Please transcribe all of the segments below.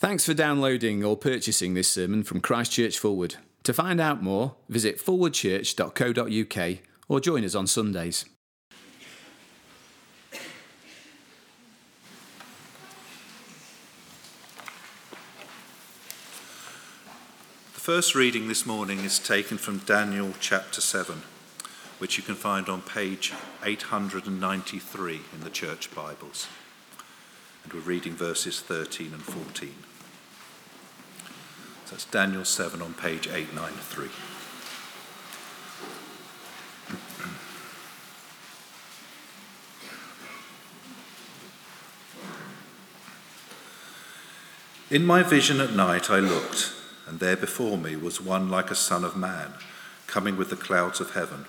Thanks for downloading or purchasing this sermon from Christchurch Forward. To find out more, visit forwardchurch.co.uk or join us on Sundays. The first reading this morning is taken from Daniel chapter 7, which you can find on page 893 in the Church Bibles. And we're reading verses 13 and 14. So that's Daniel 7 on page 893. In my vision at night I looked, and there before me was one like a son of man, coming with the clouds of heaven.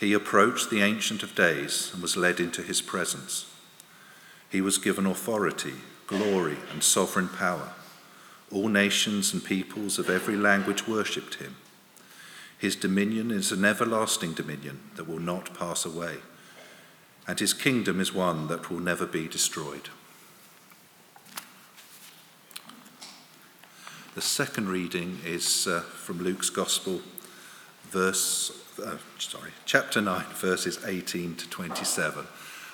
He approached the Ancient of Days and was led into his presence. He was given authority, glory, and sovereign power. All nations and peoples of every language worshipped him. His dominion is an everlasting dominion that will not pass away, and his kingdom is one that will never be destroyed. The second reading is uh, from Luke's Gospel, verse, uh, sorry, chapter 9, verses 18 to 27,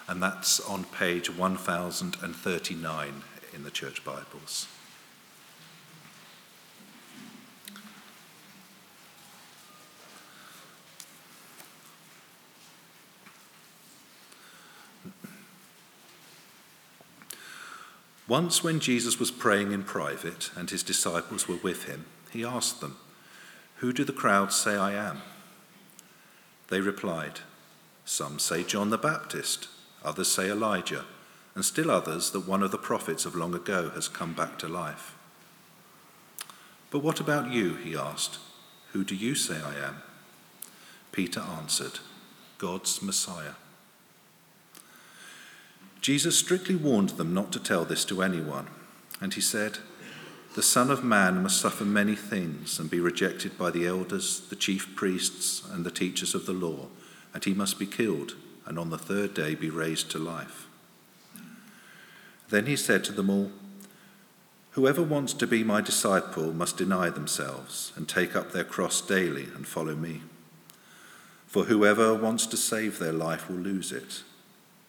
and that's on page 1039 in the Church Bibles. Once, when Jesus was praying in private and his disciples were with him, he asked them, Who do the crowds say I am? They replied, Some say John the Baptist, others say Elijah, and still others that one of the prophets of long ago has come back to life. But what about you? He asked. Who do you say I am? Peter answered, God's Messiah. Jesus strictly warned them not to tell this to anyone, and he said, The Son of Man must suffer many things and be rejected by the elders, the chief priests, and the teachers of the law, and he must be killed, and on the third day be raised to life. Then he said to them all, Whoever wants to be my disciple must deny themselves and take up their cross daily and follow me. For whoever wants to save their life will lose it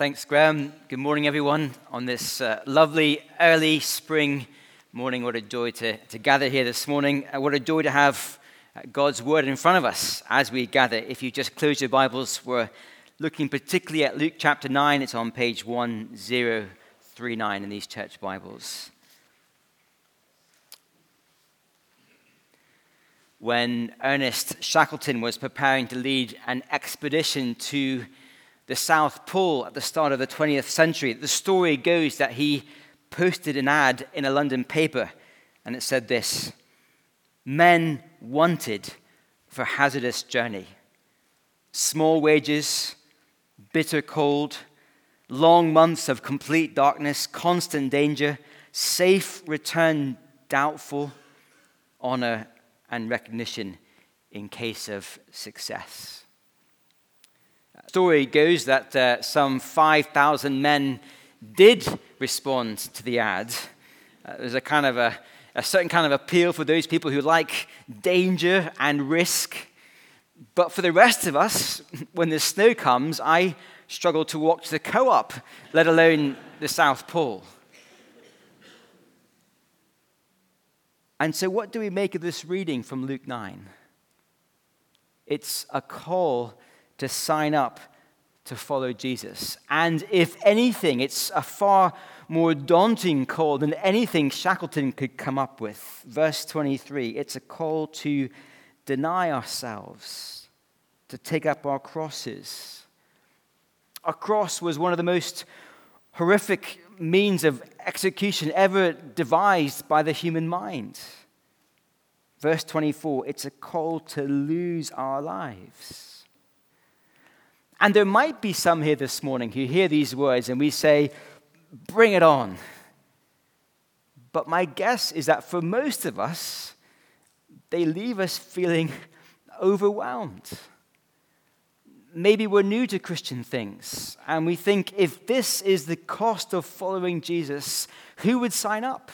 Thanks, Graham. Good morning, everyone, on this uh, lovely early spring morning. What a joy to, to gather here this morning. Uh, what a joy to have uh, God's word in front of us as we gather. If you just close your Bibles, we're looking particularly at Luke chapter 9. It's on page 1039 in these church Bibles. When Ernest Shackleton was preparing to lead an expedition to the South Pole at the start of the 20th century. The story goes that he posted an ad in a London paper, and it said this Men wanted for hazardous journey. Small wages, bitter cold, long months of complete darkness, constant danger, safe return doubtful, honor and recognition in case of success story goes that uh, some 5,000 men did respond to the ad. Uh, there's a kind of a, a certain kind of appeal for those people who like danger and risk. But for the rest of us, when the snow comes, I struggle to walk to the co op, let alone the South Pole. And so, what do we make of this reading from Luke 9? It's a call to sign up to follow Jesus. And if anything, it's a far more daunting call than anything Shackleton could come up with. Verse 23 it's a call to deny ourselves, to take up our crosses, A cross was one of the most horrific means of execution ever devised by the human mind. Verse 24 it's a call to lose our lives. And there might be some here this morning who hear these words and we say, Bring it on. But my guess is that for most of us, they leave us feeling overwhelmed. Maybe we're new to Christian things, and we think if this is the cost of following Jesus, who would sign up?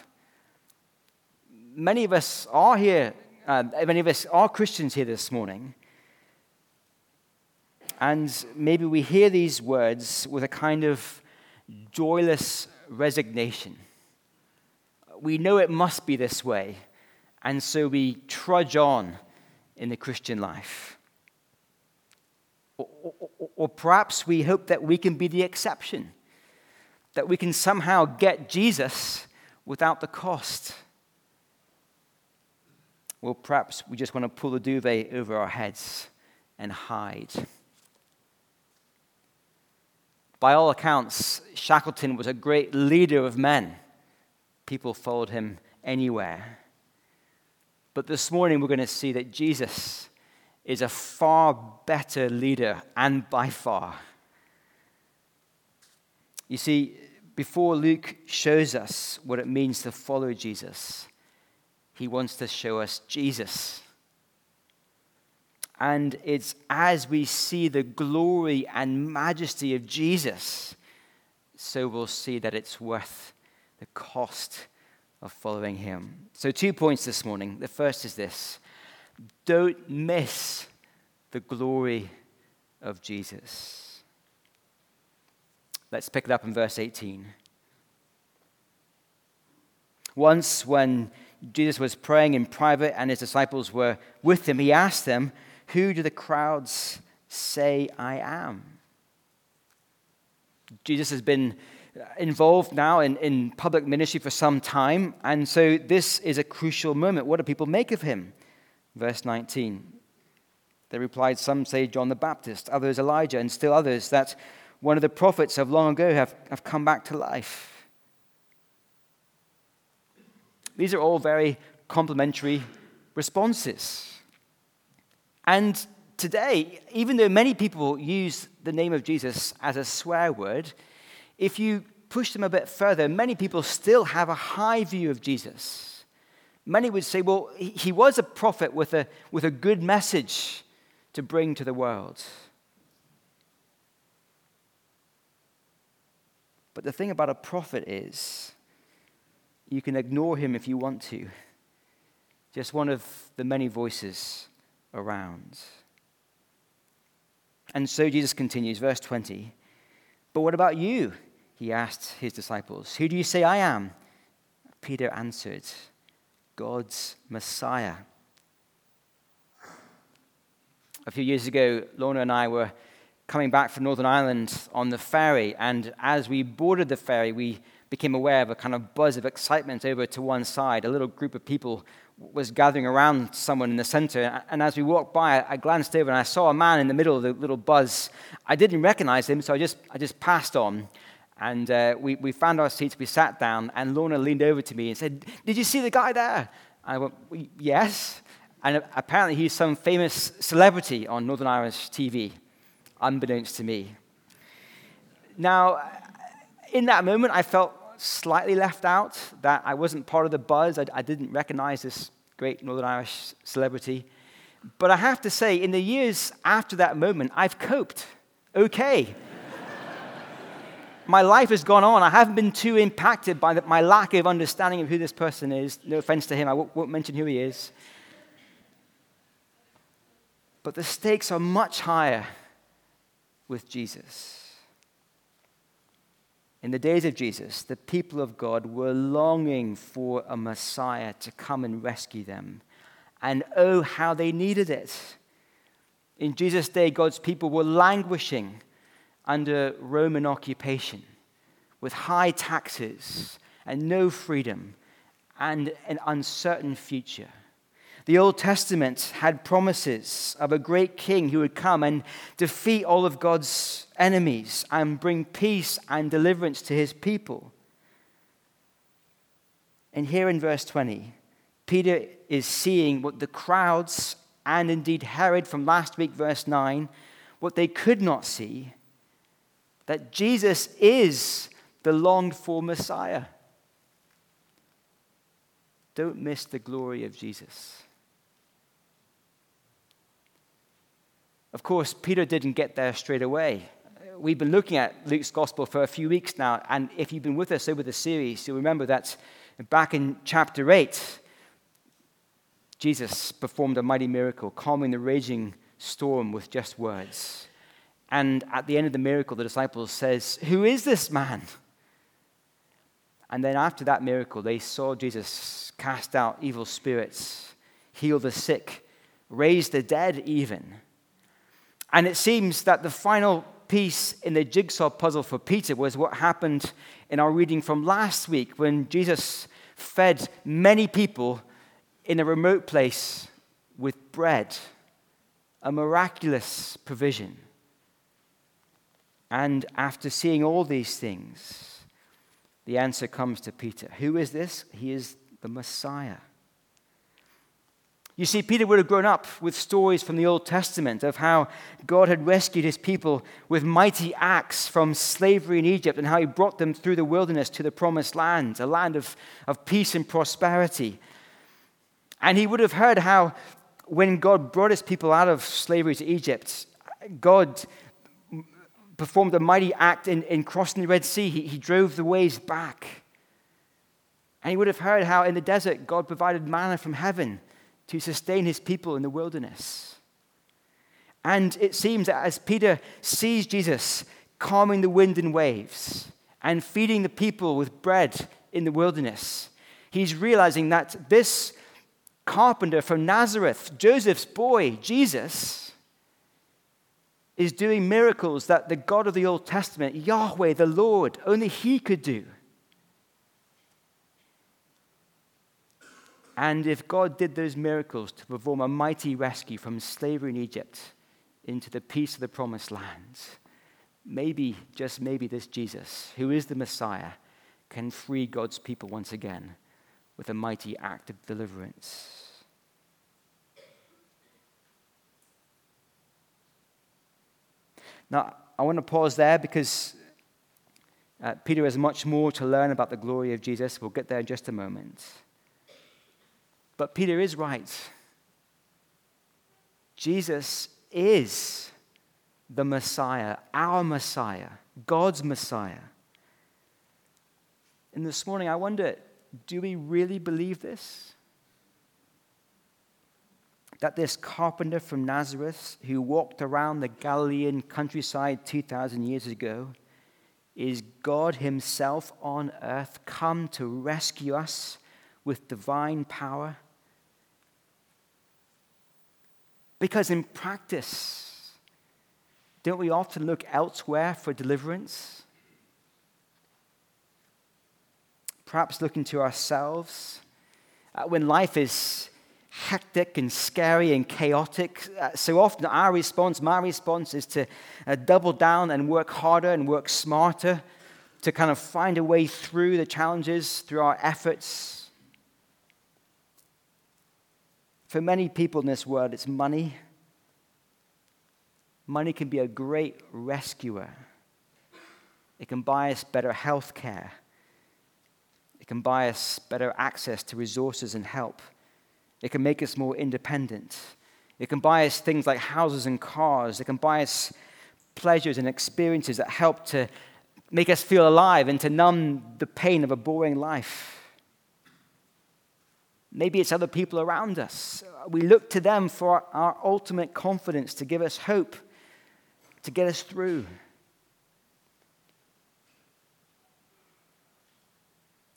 Many of us are here, uh, many of us are Christians here this morning. And maybe we hear these words with a kind of joyless resignation. We know it must be this way, and so we trudge on in the Christian life. Or, or, or, perhaps we hope that we can be the exception, that we can somehow get Jesus without the cost. Well, perhaps we just want to pull the duvet over our heads and hide. By all accounts, Shackleton was a great leader of men. People followed him anywhere. But this morning, we're going to see that Jesus is a far better leader, and by far. You see, before Luke shows us what it means to follow Jesus, he wants to show us Jesus. And it's as we see the glory and majesty of Jesus, so we'll see that it's worth the cost of following him. So, two points this morning. The first is this don't miss the glory of Jesus. Let's pick it up in verse 18. Once, when Jesus was praying in private and his disciples were with him, he asked them, Who do the crowds say I am? Jesus has been involved now in, in public ministry for some time, and so this is a crucial moment. What do people make of him? Verse 19. They replied, Some say John the Baptist, others Elijah, and still others that one of the prophets of long ago have, have come back to life. These are all very complimentary responses. And today, even though many people use the name of Jesus as a swear word, if you push them a bit further, many people still have a high view of Jesus. Many would say, well, he was a prophet with a, with a good message to bring to the world. But the thing about a prophet is, you can ignore him if you want to. Just one of the many voices around. And so Jesus continues, verse 20. But what about you? He asked his disciples. Who do you say I am? Peter answered, God's Messiah. A few years ago, Lorna and I were coming back from Northern Ireland on the ferry, and as we boarded the ferry, we became aware of a kind of buzz of excitement over to one side. A little group of people was gathering around someone in the center. And as we walked by, I glanced over and I saw a man in the middle of the little buzz. I didn't recognize him, so I just, I just passed on. And uh, we, we found our seats, we sat down, and Lorna leaned over to me and said, Did you see the guy there? I went, Yes. And apparently he's some famous celebrity on Northern Irish TV, unbeknownst to me. Now, in that moment, I felt slightly left out, that I wasn't part of the buzz. I, I didn't recognize this great Northern Irish celebrity. But I have to say, in the years after that moment, I've coped okay. my life has gone on. I haven't been too impacted by the, my lack of understanding of who this person is. No offense to him, I won't, won't mention who he is. But the stakes are much higher with Jesus. In the days of Jesus, the people of God were longing for a Messiah to come and rescue them. And oh, how they needed it. In Jesus' day, God's people were languishing under Roman occupation with high taxes and no freedom and an uncertain future. The Old Testament had promises of a great king who would come and defeat all of God's enemies and bring peace and deliverance to his people. And here in verse 20, Peter is seeing what the crowds and indeed Herod from last week, verse 9, what they could not see that Jesus is the longed for Messiah. Don't miss the glory of Jesus. Of course, Peter didn't get there straight away. We've been looking at Luke's gospel for a few weeks now, and if you've been with us over the series, you'll remember that back in chapter 8, Jesus performed a mighty miracle, calming the raging storm with just words. And at the end of the miracle, the disciples says, "Who is this man?" And then after that miracle, they saw Jesus cast out evil spirits, heal the sick, raise the dead even. And it seems that the final piece in the jigsaw puzzle for Peter was what happened in our reading from last week when Jesus fed many people in a remote place with bread, a miraculous provision. And after seeing all these things, the answer comes to Peter Who is this? He is the Messiah. You see, Peter would have grown up with stories from the Old Testament of how God had rescued his people with mighty acts from slavery in Egypt and how he brought them through the wilderness to the promised land, a land of, of peace and prosperity. And he would have heard how, when God brought his people out of slavery to Egypt, God performed a mighty act in, in crossing the Red Sea. He, he drove the waves back. And he would have heard how in the desert God provided manna from heaven to sustain his people in the wilderness. And it seems that as Peter sees Jesus calming the wind and waves and feeding the people with bread in the wilderness, he's realizing that this carpenter from Nazareth, Joseph's boy, Jesus, is doing miracles that the God of the Old Testament, Yahweh, the Lord, only He could do. And if God did those miracles to perform a mighty rescue from slavery in Egypt into the peace of the promised land, maybe, just maybe, this Jesus, who is the Messiah, can free God's people once again with a mighty act of deliverance. Now, I want to pause there because uh, Peter has much more to learn about the glory of Jesus. We'll get there in just a moment. But Peter is right. Jesus is the Messiah, our Messiah, God's Messiah. And this morning, I wonder do we really believe this? That this carpenter from Nazareth, who walked around the Galilean countryside 2,000 years ago, is God Himself on earth come to rescue us with divine power? Because in practice, don't we often look elsewhere for deliverance? Perhaps looking to ourselves. Uh, when life is hectic and scary and chaotic, uh, so often our response, my response, is to uh, double down and work harder and work smarter to kind of find a way through the challenges through our efforts For many people in this world, it's money. Money can be a great rescuer. It can buy us better health care. It can buy us better access to resources and help. It can make us more independent. It can buy us things like houses and cars. It can buy us pleasures and experiences that help to make us feel alive and to numb the pain of a boring life. Maybe it's other people around us. We look to them for our ultimate confidence to give us hope, to get us through.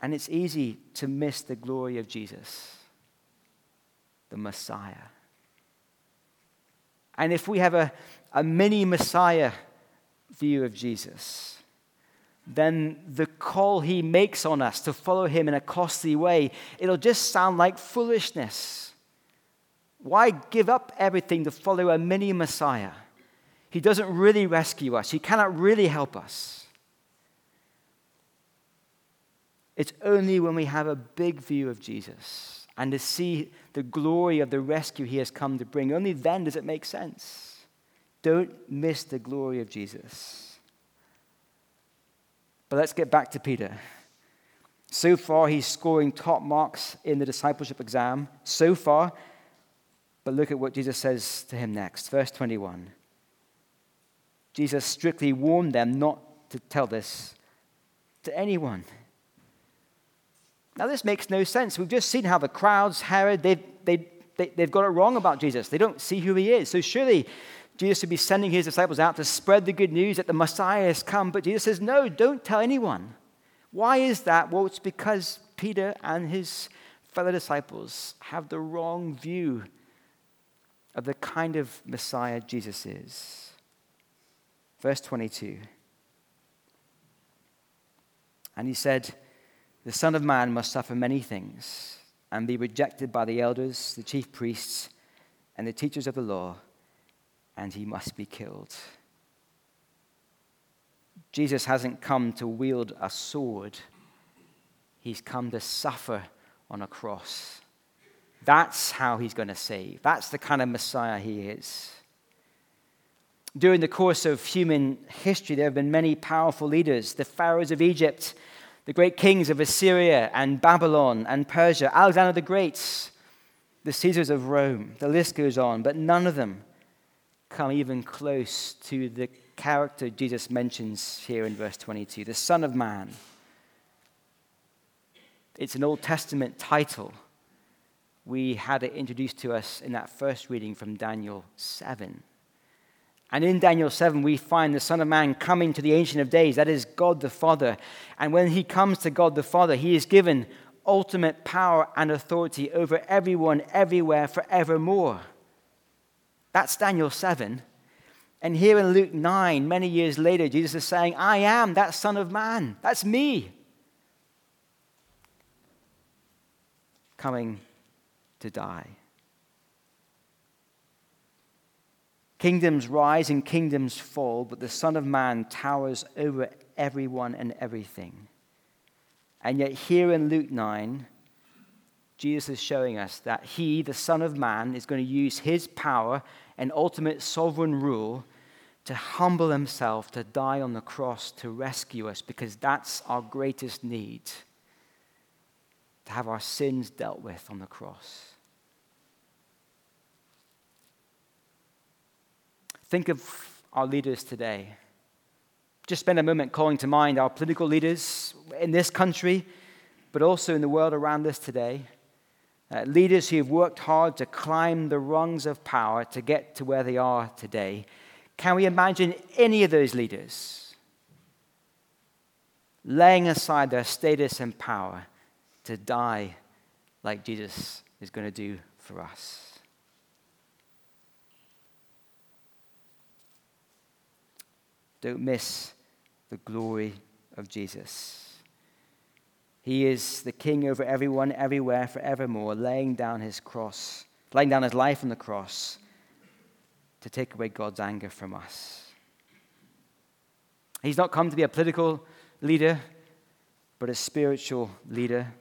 And it's easy to miss the glory of Jesus, the Messiah. And if we have a, a mini Messiah view of Jesus, then the call he makes on us to follow him in a costly way, it'll just sound like foolishness. Why give up everything to follow a mini Messiah? He doesn't really rescue us, He cannot really help us. It's only when we have a big view of Jesus and to see the glory of the rescue He has come to bring, only then does it make sense. Don't miss the glory of Jesus. But let's get back to Peter. So far, he's scoring top marks in the discipleship exam. So far, but look at what Jesus says to him next. Verse 21. Jesus strictly warned them not to tell this to anyone. Now, this makes no sense. We've just seen how the crowds, Herod, they've, they, they, they've got it wrong about Jesus. They don't see who he is. So, surely Jesus would be sending his disciples out to spread the good news that the Messiah has come. But Jesus says, No, don't tell anyone. Why is that? Well, it's because Peter and his fellow disciples have the wrong view of the kind of Messiah Jesus is. Verse 22. And he said, The Son of Man must suffer many things and be rejected by the elders, the chief priests, and the teachers of the law, and he must be killed. Jesus hasn't come to wield a sword, he's come to suffer on a cross. That's how he's going to save. That's the kind of Messiah he is. During the course of human history, there have been many powerful leaders the pharaohs of Egypt, the great kings of Assyria and Babylon and Persia, Alexander the Great, the Caesars of Rome. The list goes on, but none of them come even close to the character Jesus mentions here in verse 22 the Son of Man. It's an Old Testament title. We had it introduced to us in that first reading from Daniel 7. And in Daniel 7, we find the Son of Man coming to the Ancient of Days, that is God the Father. And when he comes to God the Father, he is given ultimate power and authority over everyone, everywhere, forevermore. That's Daniel 7. And here in Luke 9, many years later, Jesus is saying, I am that Son of Man. That's me. Coming to die. Kingdoms rise and kingdoms fall, but the Son of Man towers over everyone and everything. And yet, here in Luke 9, Jesus is showing us that he, the Son of Man, is going to use his power and ultimate sovereign rule to humble himself, to die on the cross, to rescue us, because that's our greatest need to have our sins dealt with on the cross. Think of our leaders today. Just spend a moment calling to mind our political leaders in this country, but also in the world around us today. Uh, leaders who have worked hard to climb the rungs of power to get to where they are today. Can we imagine any of those leaders laying aside their status and power to die like Jesus is going to do for us? Don't miss the glory of Jesus. He is the king over everyone, everywhere, forevermore, laying down his cross, laying down his life on the cross to take away God's anger from us. He's not come to be a political leader, but a spiritual leader.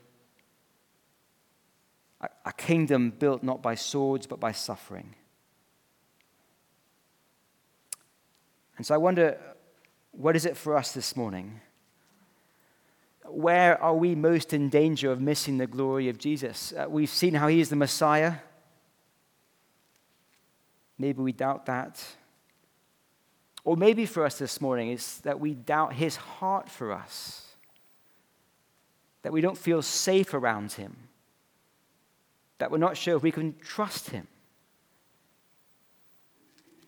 A, a kingdom built not by swords, but by suffering. And so I wonder what is it for us this morning? Where are we most in danger of missing the glory of Jesus? Uh, we've seen how he is the Messiah. Maybe we doubt that. Or maybe for us this morning is that we doubt his heart for us, that we don't feel safe around him, that we're not sure if we can trust him.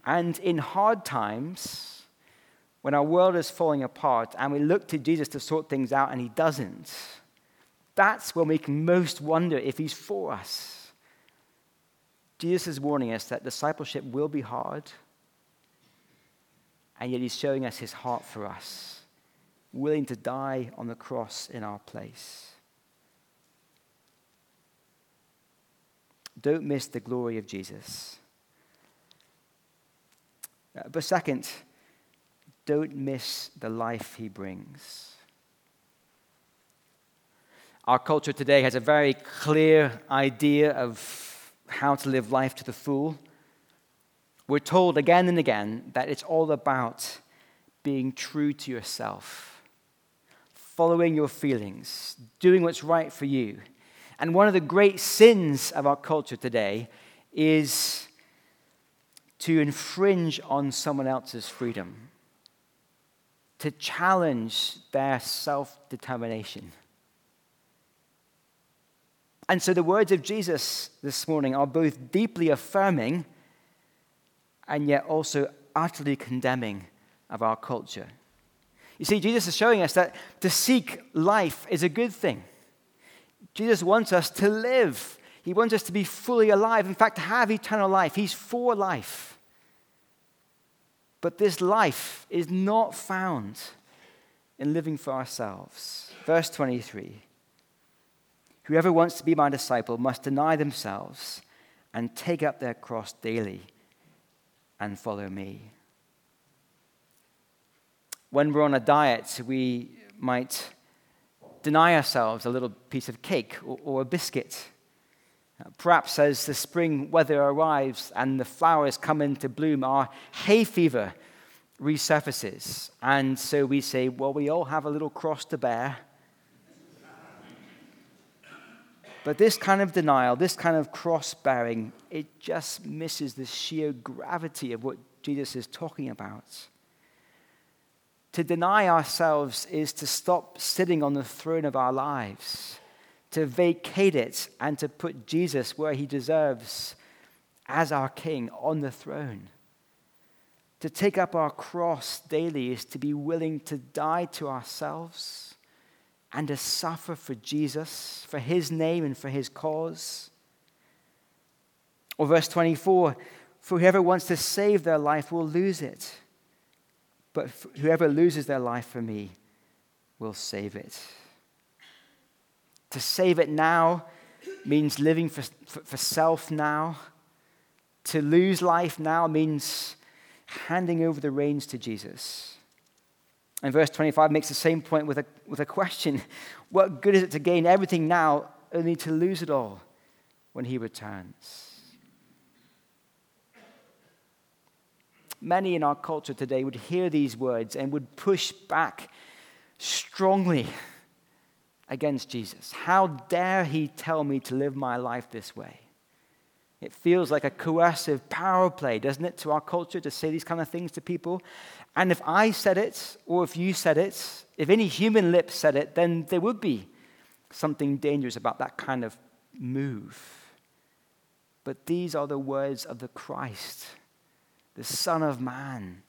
And in hard times, when our world is falling apart and we look to Jesus to sort things out and he doesn't, that's when we can most wonder if he's for us. Jesus is warning us that discipleship will be hard, and yet he's showing us his heart for us, willing to die on the cross in our place. Don't miss the glory of Jesus. Uh, but second, don't miss the life he brings. Our culture today has a very clear idea of how to live life to the full. We're told again and again that it's all about being true to yourself, following your feelings, doing what's right for you. And one of the great sins of our culture today is to infringe on someone else's freedom, to challenge their self determination. And so the words of Jesus this morning are both deeply affirming and yet also utterly condemning of our culture. You see, Jesus is showing us that to seek life is a good thing. Jesus wants us to live. He wants us to be fully alive. In fact, have eternal life. He's for life. But this life is not found in living for ourselves. Verse 23 Whoever wants to be my disciple must deny themselves and take up their cross daily and follow me. When we're on a diet, we might deny ourselves a little piece of cake or, or a biscuit. Perhaps as the spring weather arrives and the flowers come into bloom, our hay fever resurfaces. And so we say, well, we all have a little cross to bear. But this kind of denial, this kind of cross bearing, it just misses the sheer gravity of what Jesus is talking about. To deny ourselves is to stop sitting on the throne of our lives, to vacate it, and to put Jesus where he deserves as our King on the throne. To take up our cross daily is to be willing to die to ourselves and to suffer for Jesus, for his name and for his cause. Or verse 24 For whoever wants to save their life will lose it, but whoever loses their life for me will save it. To save it now means living for, for, for self now. To lose life now means handing over the reins to Jesus. And verse 25 makes the same point with a, with a question What good is it to gain everything now, only to lose it all when he returns? Many in our culture today would hear these words and would push back strongly against Jesus. How dare he tell me to live my life this way? It feels like a coercive power play, doesn't it, to our culture to say these kind of things to people? And if I said it, or if you said it, if any human lips said it, then there would be something dangerous about that kind of move. But these are the words of the Christ, the Son of Man,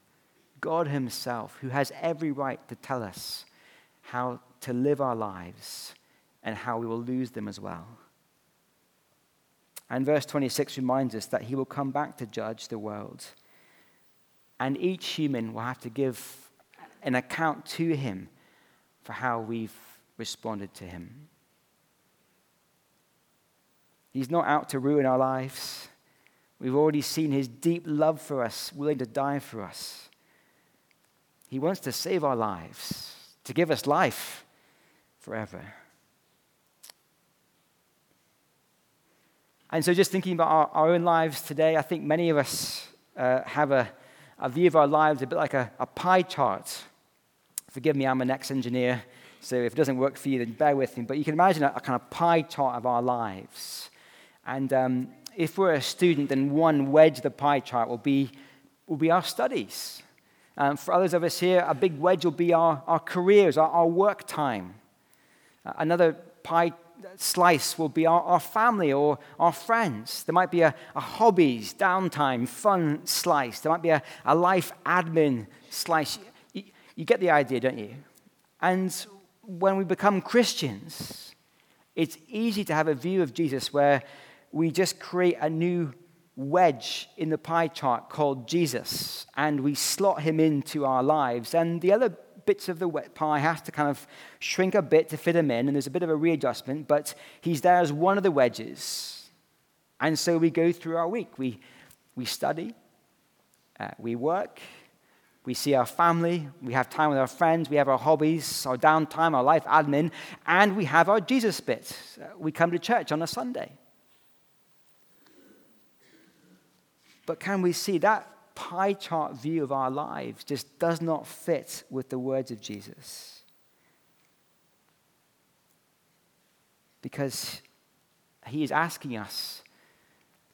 God Himself, who has every right to tell us how to live our lives and how we will lose them as well. And verse 26 reminds us that he will come back to judge the world. And each human will have to give an account to him for how we've responded to him. He's not out to ruin our lives. We've already seen his deep love for us, willing to die for us. He wants to save our lives, to give us life forever. And so, just thinking about our, our own lives today, I think many of us uh, have a, a, view of our lives a bit like a, a pie chart. Forgive me, I'm an ex engineer, so if it doesn't work for you, then bear with me. But you can imagine a, a kind of pie chart of our lives. And um, if we're a student, then one wedge of the pie chart will be, will be our studies. Um, for others of us here, a big wedge will be our, our careers, our, our work time. Uh, another pie slice will be our, our family or our friends. There might be a, a hobbies, downtime, fun slice. There might be a, a life admin slice. You, you get the idea, don't you? And when we become Christians, it's easy to have a view of Jesus where we just create a new wedge in the pie chart called Jesus and we slot him into our lives. And the other bits of the wet pie has to kind of shrink a bit to fit him in, and there's a bit of a readjustment, but he's there as one of the wedges. And so we go through our week. We, we study, uh, we work, we see our family, we have time with our friends, we have our hobbies, our downtime, our life admin, and we have our Jesus bit. Uh, we come to church on a Sunday. But can we see that pie chart view of our lives just does not fit with the words of Jesus? Because he is asking us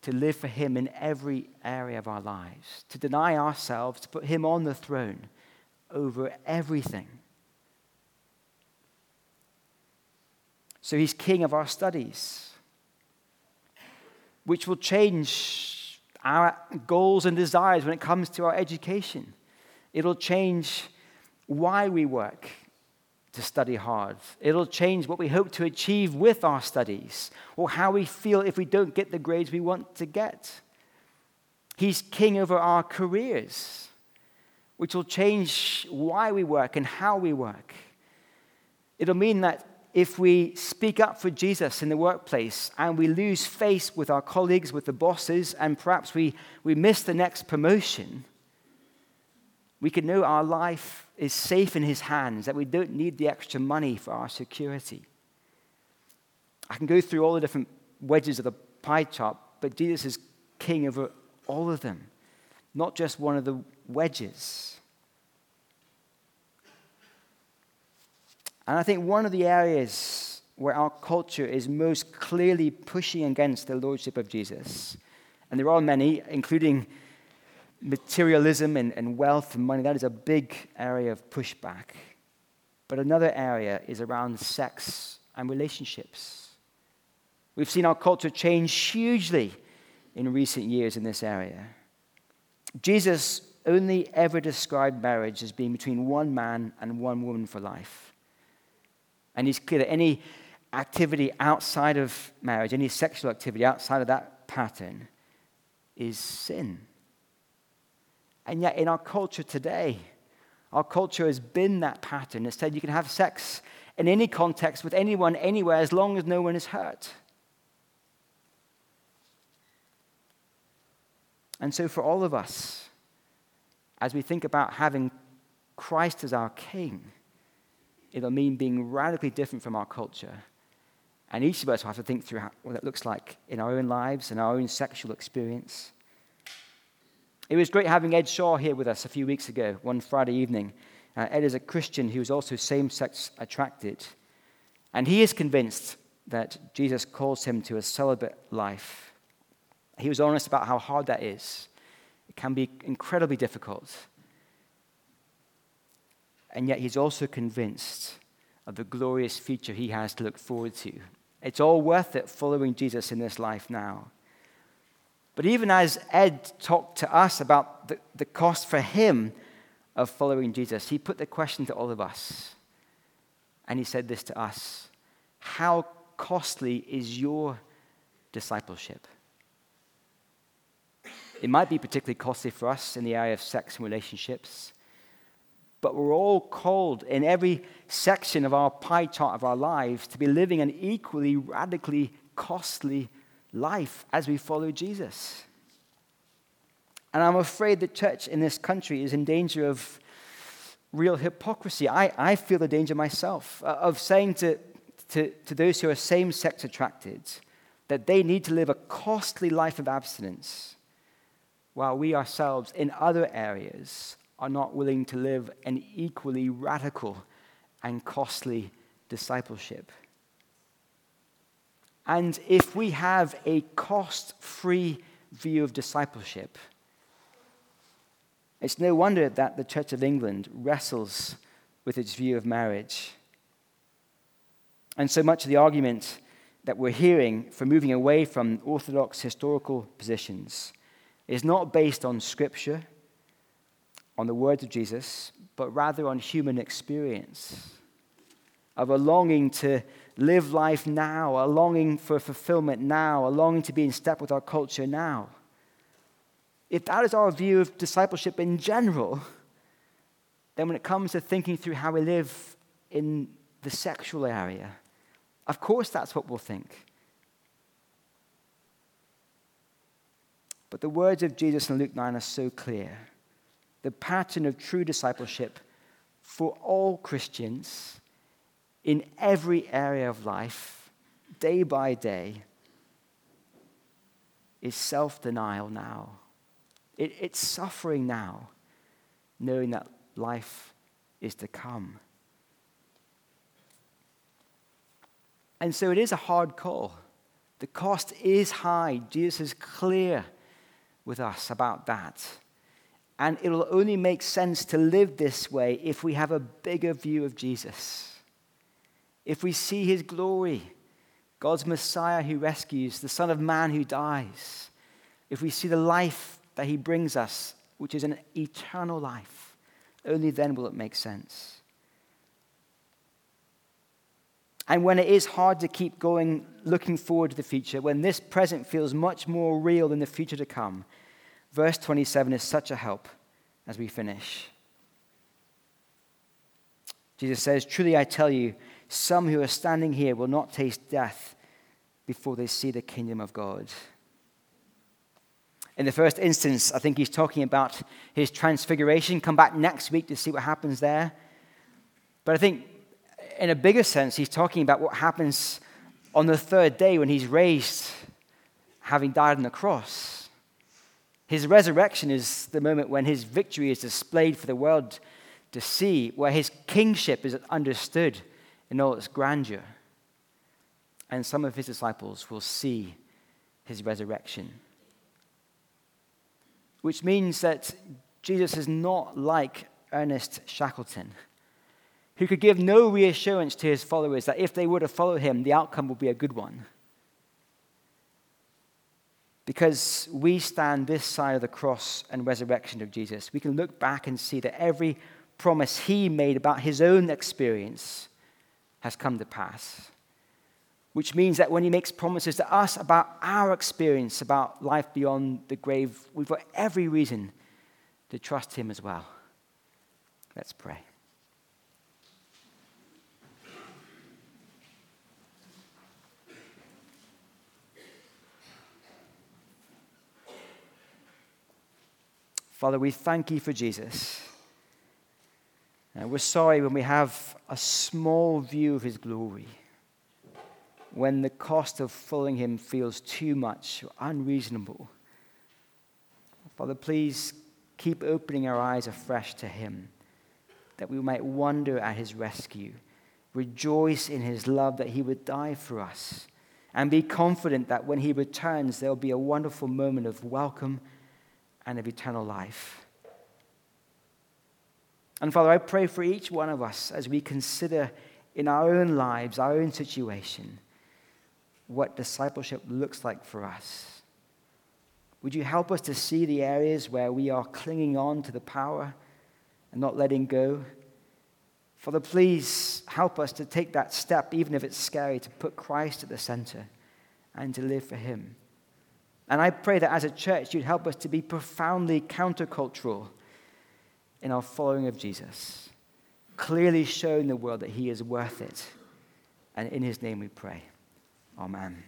to live for Him in every area of our lives, to deny ourselves, to put Him on the throne over everything. So He's King of our studies, which will change our goals and desires when it comes to our education. It'll change why we work to study hard. It'll change what we hope to achieve with our studies or how we feel if we don't get the grades we want to get. He's king over our careers, which will change why we work and how we work. It'll mean that if we speak up for Jesus in the workplace and we lose face with our colleagues, with the bosses, and perhaps we, we miss the next promotion, we can know our life is safe in His hands, that we don't need the extra money for our security. I can go through all the different wedges of the pie chart, but Jesus is king over all of them, not just one of the wedges. And I think one of the areas where our culture is most clearly pushing against the lordship of Jesus, and there are many, including materialism and, and wealth and money, that is a big area of pushback. But another area is around sex and relationships. We've seen our culture change hugely in recent years in this area. Jesus only ever described marriage as being between one man and one woman for life. And it's clear that any activity outside of marriage, any sexual activity outside of that pattern, is sin. And yet, in our culture today, our culture has been that pattern. It said you can have sex in any context with anyone, anywhere, as long as no one is hurt. And so, for all of us, as we think about having Christ as our King, it'll mean being radically different from our culture. And each of us will have to think through how, what that looks like in our own lives and our own sexual experience. It was great having Ed Shaw here with us a few weeks ago, one Friday evening. Uh, Ed is a Christian who is also same sex attracted. And he is convinced that Jesus calls him to a celibate life. He was honest about how hard that is. It can be incredibly difficult. And yet he's also convinced of the glorious future he has to look forward to. It's all worth it following Jesus in this life now. But even as Ed talked to us about the, the cost for him of following Jesus, he put the question to all of us. And he said this to us How costly is your discipleship? It might be particularly costly for us in the area of sex and relationships, but we're all called in every section of our pie chart of our lives to be living an equally radically costly life as we follow Jesus. And I'm afraid the church in this country is in danger of real hypocrisy. I, I feel the danger myself uh, of saying to, to, to those who are same sex attracted that they need to live a costly life of abstinence, while we ourselves in other areas are not willing to live an equally radical and costly discipleship. And if we have a cost free view of discipleship, it's no wonder that the Church of England wrestles with its view of marriage. And so much of the argument that we're hearing for moving away from orthodox historical positions is not based on Scripture, on the words of Jesus, but rather on human experience of a longing to live life now, a longing for fulfillment now, a longing to be in step with our culture now. If that is our view of discipleship in general, then when it comes to thinking through how we live in the sexual area, of course that's what we'll think. But the words of Jesus in Luke 9 are so clear. The pattern of true discipleship for all Christians in every area of life, day by day, is self denial now. It, it's suffering now, knowing that life is to come. And so it is a hard call. The cost is high. Jesus is clear with us about that. And it will only make sense to live this way if we have a bigger view of Jesus. If we see his glory, God's Messiah who rescues, the Son of Man who dies. If we see the life that he brings us, which is an eternal life, only then will it make sense. And when it is hard to keep going, looking forward to the future, when this present feels much more real than the future to come, verse 27 is such a help as we finish. Jesus says, Truly I tell you, some who are standing here will not taste death before they see the kingdom of God. In the first instance, I think he's talking about his transfiguration. Come back next week to see what happens there. But I think in a bigger sense, he's talking about what happens on the third day when he's raised, having died on the cross. His resurrection is the moment when his victory is displayed for the world to see, where his kingship is understood in all its grandeur. And some of his disciples will see his resurrection. Which means that Jesus is not like Ernest Shackleton who could give no reassurance to his followers that if they were to follow him, the outcome would be a good one. Because we stand this side of the cross and resurrection of Jesus, we can look back and see that every promise he made about his own experience has come to pass. Which means that when he makes promises to us about our experience about life beyond the grave, we've got every reason to trust him as well. Let's pray. Father, we thank you for Jesus. And we're sorry when we have a small view of his glory, when the cost of following him feels too much or unreasonable. Father, please keep opening our eyes afresh to him, that we might wonder at his rescue, rejoice in his love that he would die for us, and be confident that when he returns, there will be a wonderful moment of welcome and of eternal life. And Father, I pray for each one of us as we consider in our own lives, our own situation, what discipleship looks like for us. Would you help us to see the areas where we are clinging on to the power and not letting go? Father, please help us to take that step, even if it's scary, to put Christ at the center and to live for Him. And I pray that as a church, you'd help us to be profoundly countercultural in our following of Jesus, clearly showing the world that he is worth it. And in his name we pray. Amen.